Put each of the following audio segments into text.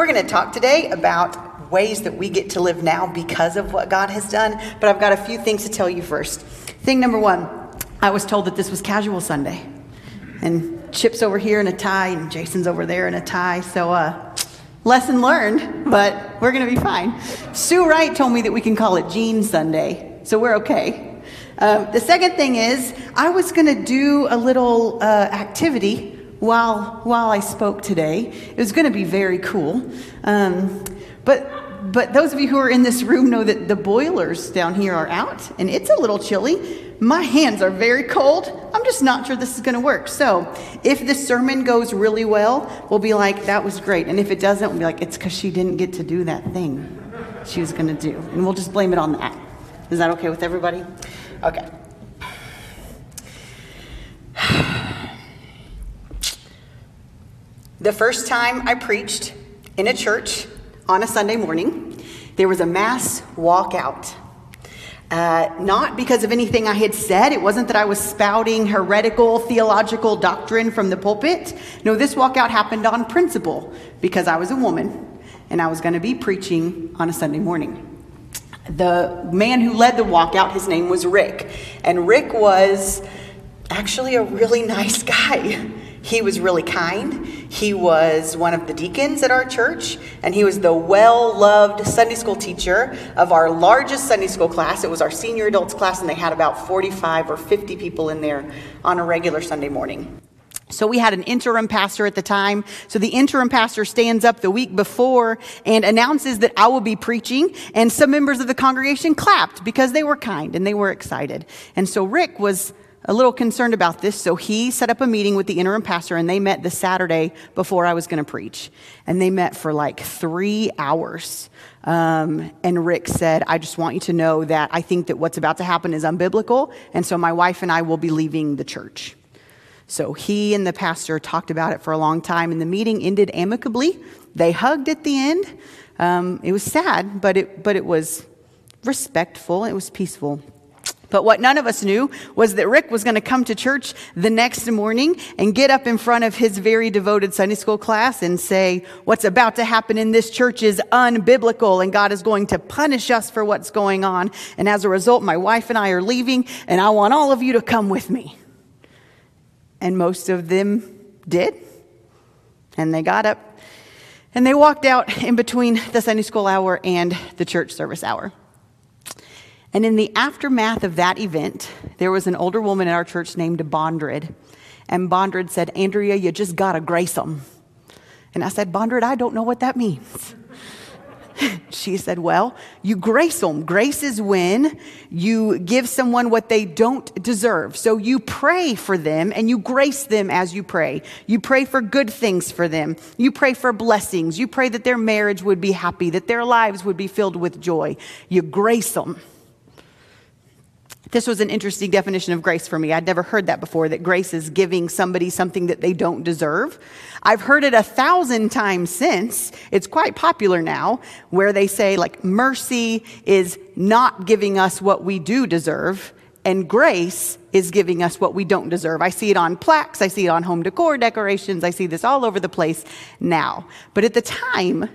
We're going to talk today about ways that we get to live now because of what God has done, but I've got a few things to tell you first. Thing number one I was told that this was casual Sunday, and Chip's over here in a tie, and Jason's over there in a tie, so, uh, lesson learned, but we're going to be fine. Sue Wright told me that we can call it Jean Sunday, so we're okay. Uh, the second thing is, I was going to do a little uh, activity while while I spoke today. It was going to be very cool, um, but but those of you who are in this room know that the boilers down here are out, and it's a little chilly. My hands are very cold. I'm just not sure this is going to work. So, if the sermon goes really well, we'll be like, that was great. And if it doesn't, we'll be like, it's because she didn't get to do that thing she was going to do. And we'll just blame it on that. Is that okay with everybody? Okay. The first time I preached in a church on a Sunday morning, there was a mass walkout. Uh, not because of anything I had said. It wasn't that I was spouting heretical theological doctrine from the pulpit. No, this walkout happened on principle because I was a woman and I was going to be preaching on a Sunday morning the man who led the walkout, his name was Rick. And Rick was actually a really nice guy. He was really kind. He was one of the deacons at our church, and he was the well loved Sunday school teacher of our largest Sunday school class. It was our senior adults class, and they had about 45 or 50 people in there on a regular Sunday morning. So we had an interim pastor at the time. So the interim pastor stands up the week before and announces that I will be preaching. And some members of the congregation clapped because they were kind and they were excited. And so Rick was a little concerned about this. So he set up a meeting with the interim pastor and they met the Saturday before I was going to preach. And they met for like three hours. Um, and Rick said, I just want you to know that I think that what's about to happen is unbiblical. And so my wife and I will be leaving the church. So he and the pastor talked about it for a long time, and the meeting ended amicably. They hugged at the end. Um, it was sad, but it, but it was respectful, it was peaceful. But what none of us knew was that Rick was going to come to church the next morning and get up in front of his very devoted Sunday school class and say, What's about to happen in this church is unbiblical and God is going to punish us for what's going on. And as a result, my wife and I are leaving and I want all of you to come with me. And most of them did. And they got up and they walked out in between the Sunday school hour and the church service hour. And in the aftermath of that event, there was an older woman in our church named Bondred. And Bondred said, Andrea, you just got to grace them. And I said, Bondred, I don't know what that means. she said, Well, you grace them. Grace is when you give someone what they don't deserve. So you pray for them and you grace them as you pray. You pray for good things for them. You pray for blessings. You pray that their marriage would be happy, that their lives would be filled with joy. You grace them. This was an interesting definition of grace for me. I'd never heard that before, that grace is giving somebody something that they don't deserve. I've heard it a thousand times since. It's quite popular now, where they say, like, mercy is not giving us what we do deserve, and grace is giving us what we don't deserve. I see it on plaques, I see it on home decor decorations, I see this all over the place now. But at the time,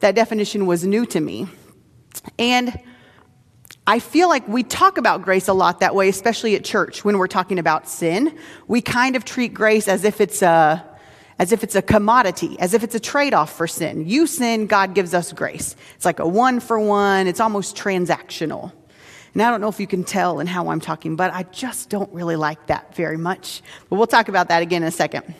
that definition was new to me. And I feel like we talk about grace a lot that way, especially at church when we're talking about sin. We kind of treat grace as if it's a, as if it's a commodity, as if it's a trade off for sin. You sin, God gives us grace. It's like a one for one, it's almost transactional. And I don't know if you can tell in how I'm talking, but I just don't really like that very much. But we'll talk about that again in a second.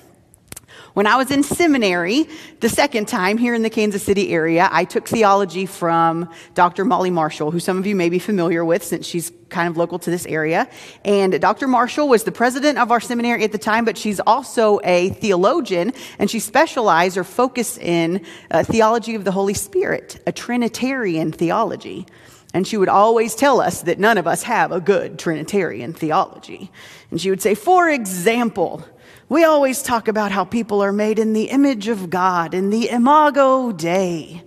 When I was in seminary, the second time here in the Kansas City area, I took theology from Dr. Molly Marshall, who some of you may be familiar with since she's kind of local to this area. And Dr. Marshall was the president of our seminary at the time, but she's also a theologian, and she specialized or focused in uh, theology of the Holy Spirit, a Trinitarian theology. And she would always tell us that none of us have a good Trinitarian theology. And she would say, for example, we always talk about how people are made in the image of God, in the imago Dei.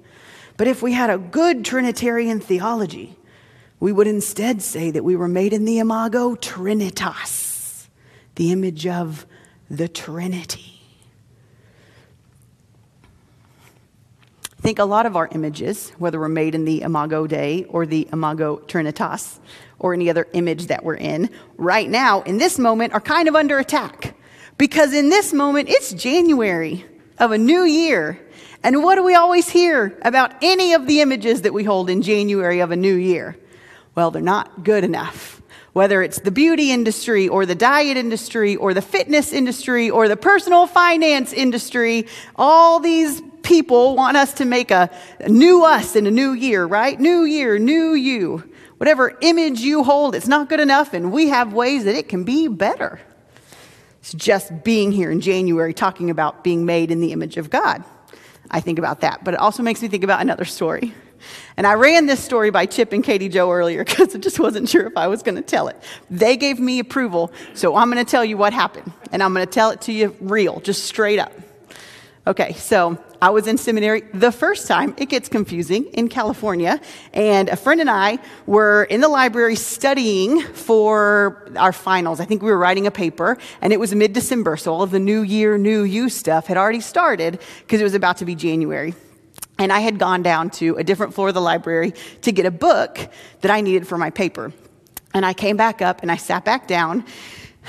But if we had a good Trinitarian theology, we would instead say that we were made in the imago Trinitas, the image of the Trinity. I think a lot of our images, whether we're made in the Imago Dei or the Imago Trinitas or any other image that we're in, right now, in this moment, are kind of under attack. Because in this moment, it's January of a new year. And what do we always hear about any of the images that we hold in January of a new year? Well, they're not good enough. Whether it's the beauty industry or the diet industry or the fitness industry or the personal finance industry, all these people want us to make a, new us in a new year, right? New year, new you. Whatever image you hold, it's not good enough, and we have ways that it can be better. It's just being here in January talking about being made in the image of God. I think about that, but it also makes me think about another story. And I ran this story by Chip and Katie Joe earlier because I just wasn't sure if I was going to tell it. They gave me approval, so I'm going to tell you what happened. And I'm going to tell it to you real, just straight up. Okay, so I was in seminary the first time. It gets confusing in California. And a friend and I were in the library studying for our finals. I think we were writing a paper, and it was mid December. So all of the new year, new you stuff had already started because it was about to be January. And I had gone down to a different floor of the library to get a book that I needed for my paper. And I came back up and I sat back down.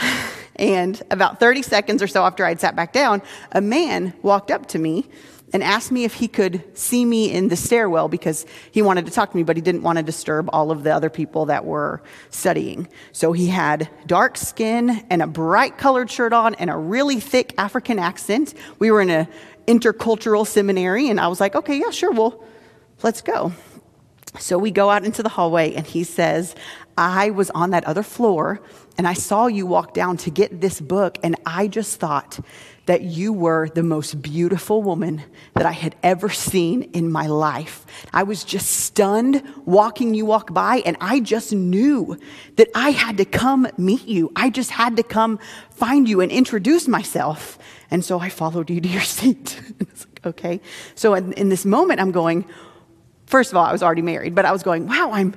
And about 30 seconds or so after I'd sat back down, a man walked up to me and asked me if he could see me in the stairwell because he wanted to talk to me, but he didn't want to disturb all of the other people that were studying. So he had dark skin and a bright colored shirt on and a really thick African accent. We were in an intercultural seminary, and I was like, okay, yeah, sure, well, let's go. So we go out into the hallway, and he says, I was on that other floor and I saw you walk down to get this book, and I just thought that you were the most beautiful woman that I had ever seen in my life. I was just stunned walking you walk by, and I just knew that I had to come meet you. I just had to come find you and introduce myself. And so I followed you to your seat. like, okay. So in, in this moment, I'm going, first of all, I was already married, but I was going, wow, I'm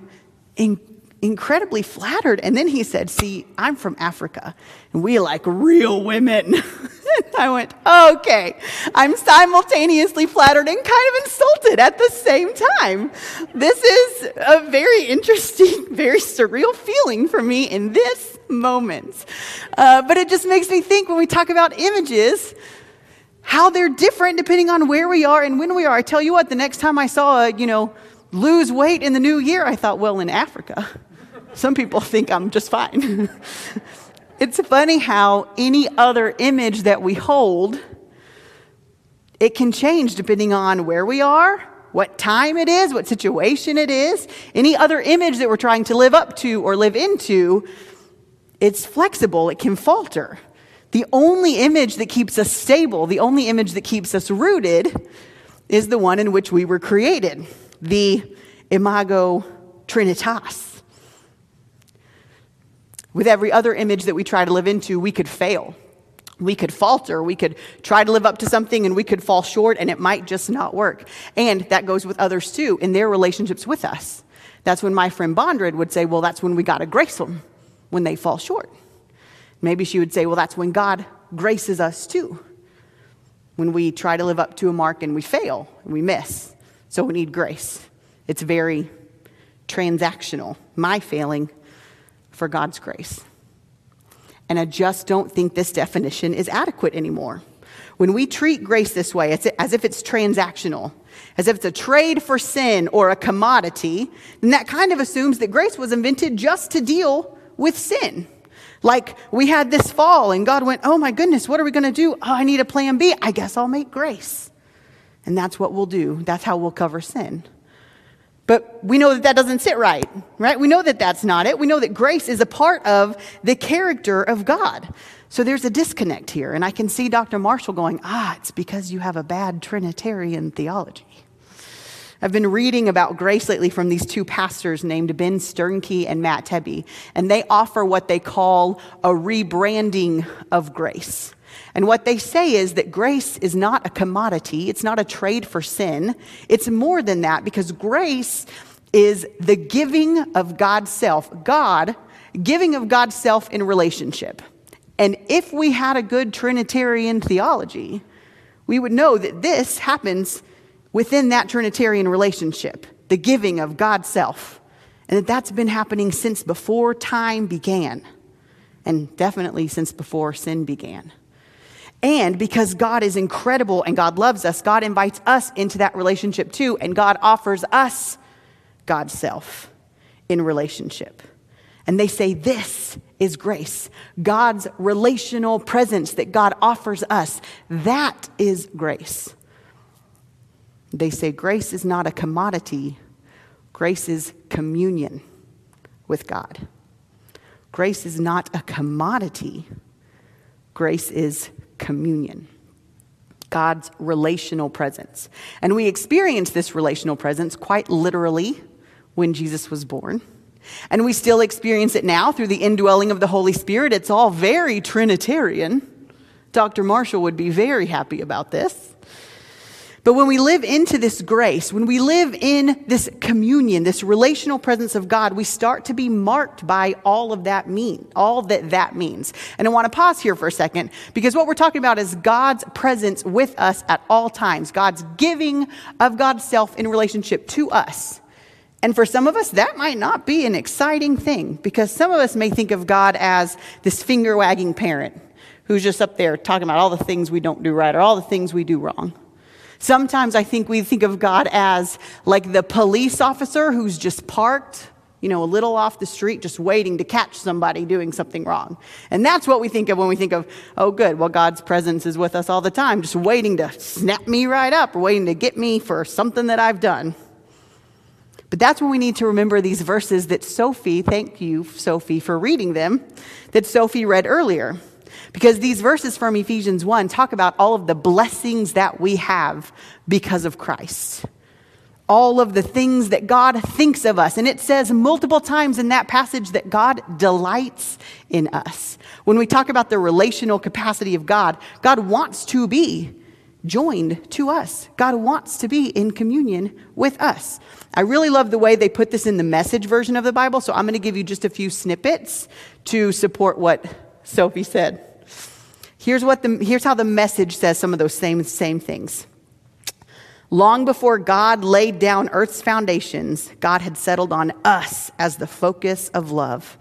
in incredibly flattered. And then he said, See, I'm from Africa, and we like real women. I went, Okay. I'm simultaneously flattered and kind of insulted at the same time. This is a very interesting, very surreal feeling for me in this moment. Uh, but it just makes me think when we talk about images, how they're different depending on where we are and when we are. I tell you what, the next time I saw a, you know, lose weight in the new year, I thought, well, in Africa. Some people think I'm just fine. It's funny how any other image that we hold, it can change depending on where we are, what time it is, what situation it is. Any other image that we're trying to live up to or live into, it's flexible, it can falter. The only image that keeps us stable, the only image that keeps us rooted, is the one in which we were created the Imago Trinitas. With every other image that we try to live into, we could fail. We could falter. We could try to live up to something and we could fall short and it might just not work. And that goes with others too in their relationships with us. That's when my friend Bondred would say, Well, that's when we got to grace them when they fall short. Maybe she would say, Well, that's when God graces us too. When we try to live up to a mark and we fail and we miss. So we need grace. It's very transactional. My failing for God's grace. And I just don't think this definition is adequate anymore. When we treat grace this way, it's as if it's transactional, as if it's a trade for sin or a commodity, then that kind of assumes that grace was invented just to deal with sin. Like we had this fall and God went, Oh my goodness, what are we going to do? Oh, I need a plan B. I guess I'll make grace. And that's what we'll do. That's how we'll cover sin. But we know that that doesn't sit right, right? We know that that's not it. We know that grace is a part of the character of God. So there's a disconnect here. And I can see Dr. Marshall going, ah, it's because you have a bad Trinitarian theology. I've been reading about grace lately from these two pastors named Ben Sternke and Matt Tebbe, and they offer what they call a rebranding of grace. And what they say is that grace is not a commodity, it's not a trade for sin. It's more than that because grace is the giving of God's self. God, giving of God's self in relationship. And if we had a good Trinitarian theology, we would know that this happens within that Trinitarian relationship, the giving of God's self, and that that's been happening since before time began, and definitely since before sin began. And because God is incredible and God loves us, God invites us into that relationship too, and God offers us God's self in relationship. And they say, This is grace. God's relational presence that God offers us. That is grace. They say, Grace is not a commodity, grace is communion with God. Grace is not a commodity, grace is communion. God's relational presence. And we experience this relational presence quite literally when Jesus was born. And we still experience it now through the indwelling of the Holy Spirit. It's all very Trinitarian. Dr. Marshall would be very happy about this. But when we live into this grace, when we live in this communion, this relational presence of God, we start to be marked by all of that mean, all that that means. And I want to pause here for a second because what we're talking about is God's presence with us at all times, God's giving of God's self in relationship to us. And for some of us, that might not be an exciting thing because some of us may think of God as this finger wagging parent who's just up there talking about all the things we don't do right or all the things we do wrong. Sometimes I think we think of God as like the police officer who's just parked, you know, a little off the street, just waiting to catch somebody doing something wrong. And that's what we think of when we think of, oh, good, well, God's presence is with us all the time, just waiting to snap me right up waiting to get me for something that I've done. But that's when we need to remember these verses that Sophie, thank you, Sophie, for reading them, that Sophie read earlier. Because these verses from Ephesians 1 talk about all of the blessings that we have because of Christ. All of the things that God thinks of us. And it says multiple times in that passage that God delights in us. When we talk about the relational capacity of God, God wants to be joined to us. God wants to be in communion with us. I really love the way they put this in the message version of the Bible, so I'm going to give you just a few snippets to support what Sophie said. Here's, what the, here's how the message says some of those same, same things. Long before God laid down earth's foundations, God had settled on us as the focus of love.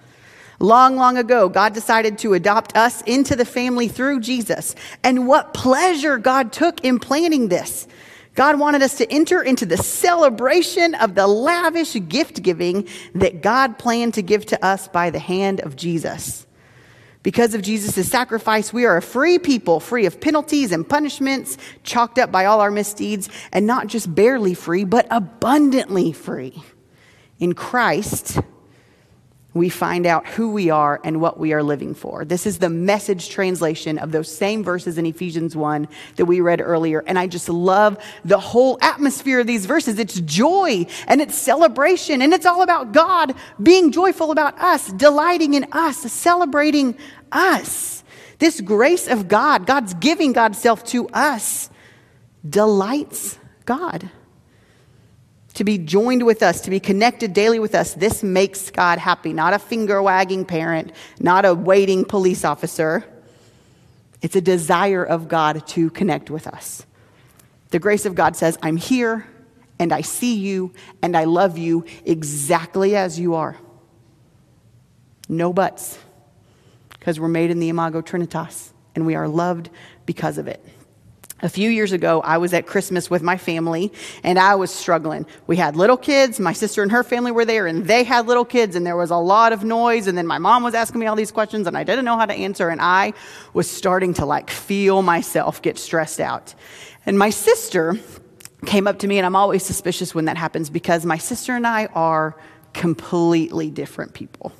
Long, long ago, God decided to adopt us into the family through Jesus. And what pleasure God took in planning this. God wanted us to enter into the celebration of the lavish gift giving that God planned to give to us by the hand of Jesus. Because of Jesus' sacrifice, we are a free people, free of penalties and punishments, chalked up by all our misdeeds, and not just barely free, but abundantly free. In Christ, we find out who we are and what we are living for. This is the message translation of those same verses in Ephesians 1 that we read earlier. And I just love the whole atmosphere of these verses. It's joy and it's celebration and it's all about God being joyful about us, delighting in us, celebrating us. This grace of God, God's giving God's self to us, delights God to be joined with us, to be connected daily with us. This makes God happy, not a finger wagging parent, not a waiting police officer. It's a desire of God to connect with us. The grace of God says, I'm here and I see you and I love you exactly as you are. No buts, because we're made in the Imago Trinitas and we are loved because of it. A few years ago, I was at Christmas with my family and I was struggling. We had little kids. My sister and her family were there and they had little kids and there was a lot of noise. And then my mom was asking me all these questions and I didn't know how to answer. And I was starting to like feel myself get stressed out. And my sister came up to me and I'm always suspicious when that happens because my sister and I are completely different people.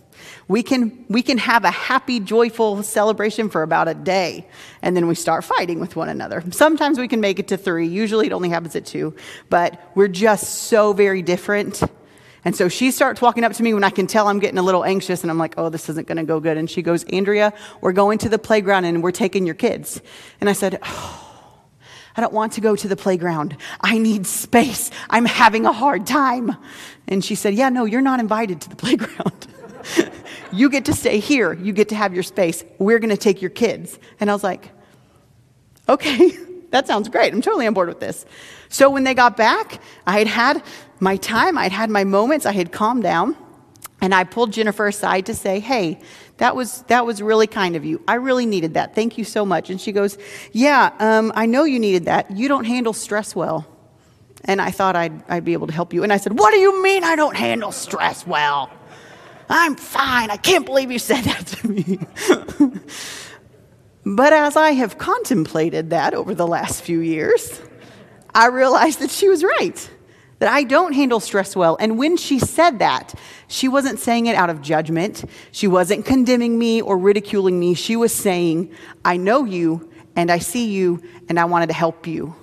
We can, we can have a happy, joyful celebration for about a day, and then we start fighting with one another. Sometimes we can make it to three. Usually it only happens at two, but we're just so very different. And so she starts walking up to me when I can tell I'm getting a little anxious, and I'm like, oh, this isn't going to go good. And she goes, Andrea, we're going to the playground and we're taking your kids. And I said, oh, I don't want to go to the playground. I need space. I'm having a hard time. And she said, Yeah, no, you're not invited to the playground. you get to stay here. You get to have your space. We're going to take your kids. And I was like, okay. that sounds great. I'm totally on board with this. So when they got back, I had had my time, I'd had my moments, I had calmed down, and I pulled Jennifer aside to say, hey, that was, that was really kind of you. I really needed that. Thank you so much. And she goes, yeah, um, I know you needed that. You don't handle stress well. And I thought I'd, I'd be able to help you. And I said, what do you mean I don't handle stress well? I'm fine. I can't believe you said that to me. but as I have contemplated that over the last few years, I realized that she was right, that I don't handle stress well. And when she said that, she wasn't saying it out of judgment. She wasn't condemning me or ridiculing me. She was saying, I know you and I see you and I wanted to help you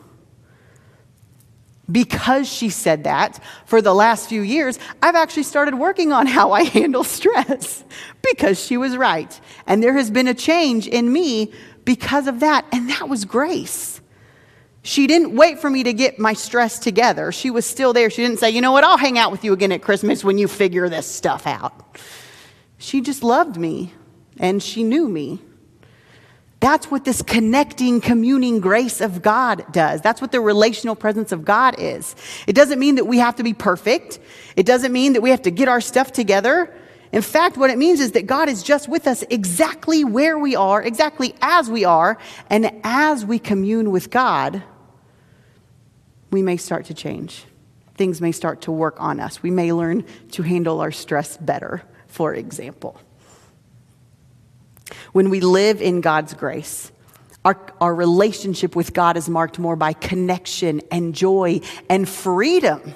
because she said that for the last few years, I've actually started working on how I handle stress because she was right. And there has been a change in me because of that. And that was grace. She didn't wait for me to get my stress together. She was still there. She didn't say, you know what, I'll hang out with you again at Christmas when you figure this stuff out. She just loved me and she knew me. That's what this connecting, communing grace of God does. That's what the relational presence of God is. It doesn't mean that we have to be perfect. It doesn't mean that we have to get our stuff together. In fact, what it means is that God is just with us exactly where we are, exactly as we are. And as we commune with God, we may start to change. Things may start to work on us. We may learn to handle our stress better, for example. When we live in God's grace, our, our relationship with God is marked more by connection and joy and freedom.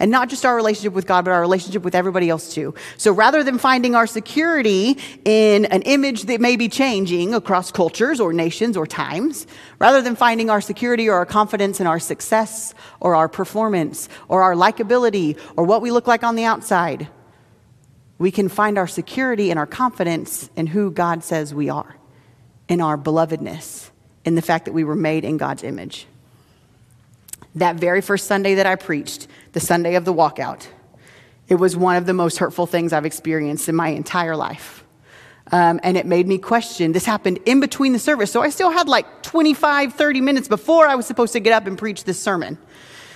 And not just our relationship with God, but our relationship with everybody else too. So rather than finding our security in an image that may be changing across cultures or nations or times, rather than finding our security or our confidence in our success or our performance or our likability or what we look like on the outside, we can find our security and our confidence in who God says we are, in our belovedness, in the fact that we were made in God's image. That very first Sunday that I preached, the Sunday of the walkout, it was one of the most hurtful things I've experienced in my entire life. Um, and it made me question. This happened in between the service. So I still had like 25, 30 minutes before I was supposed to get up and preach this sermon.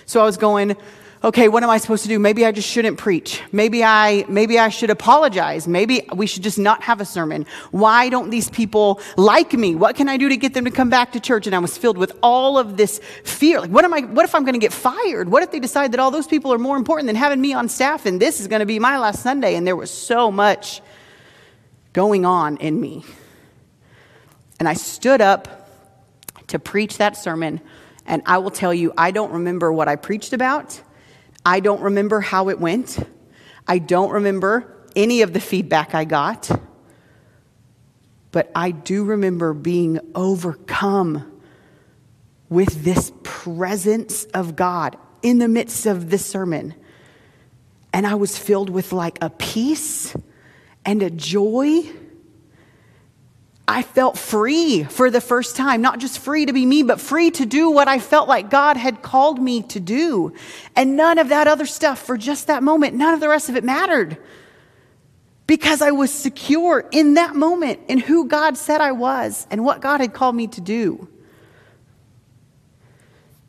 So I was going, okay, what am I supposed to do? Maybe I just shouldn't preach. Maybe I, maybe I should apologize. Maybe we should just not have a sermon. Why don't these people like me? What can I do to get them to come back to church? And I was filled with all of this fear. Like, what am I, what if I'm going to get fired? What if they decide that all those people are more important than having me on staff and this is going to be my last Sunday? And there was so much going on in me. And I stood up to preach that sermon. And I will tell you, I don't remember what I preached about. I don't remember how it went. I don't remember any of the feedback I got. But I do remember being overcome with this presence of God in the midst of this sermon. And I was filled with like a peace and a joy I felt free for the first time, not just free to be me, but free to do what I felt like God had called me to do. And none of that other stuff for just that moment, none of the rest of it mattered. Because I was secure in that moment in who God said I was and what God had called me to do.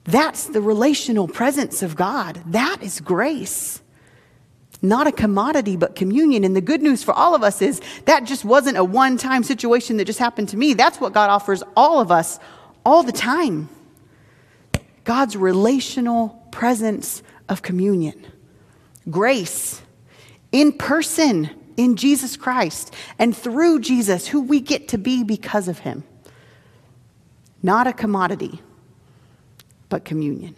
That's the relational presence of God. That is grace not a commodity, but communion. And the good news for all of us is that just wasn't a one time situation that just happened to me. That's what God offers all of us all the time. God's relational presence of communion, grace in person in Jesus Christ and through Jesus, who we get to be because of him. Not a commodity, but communion.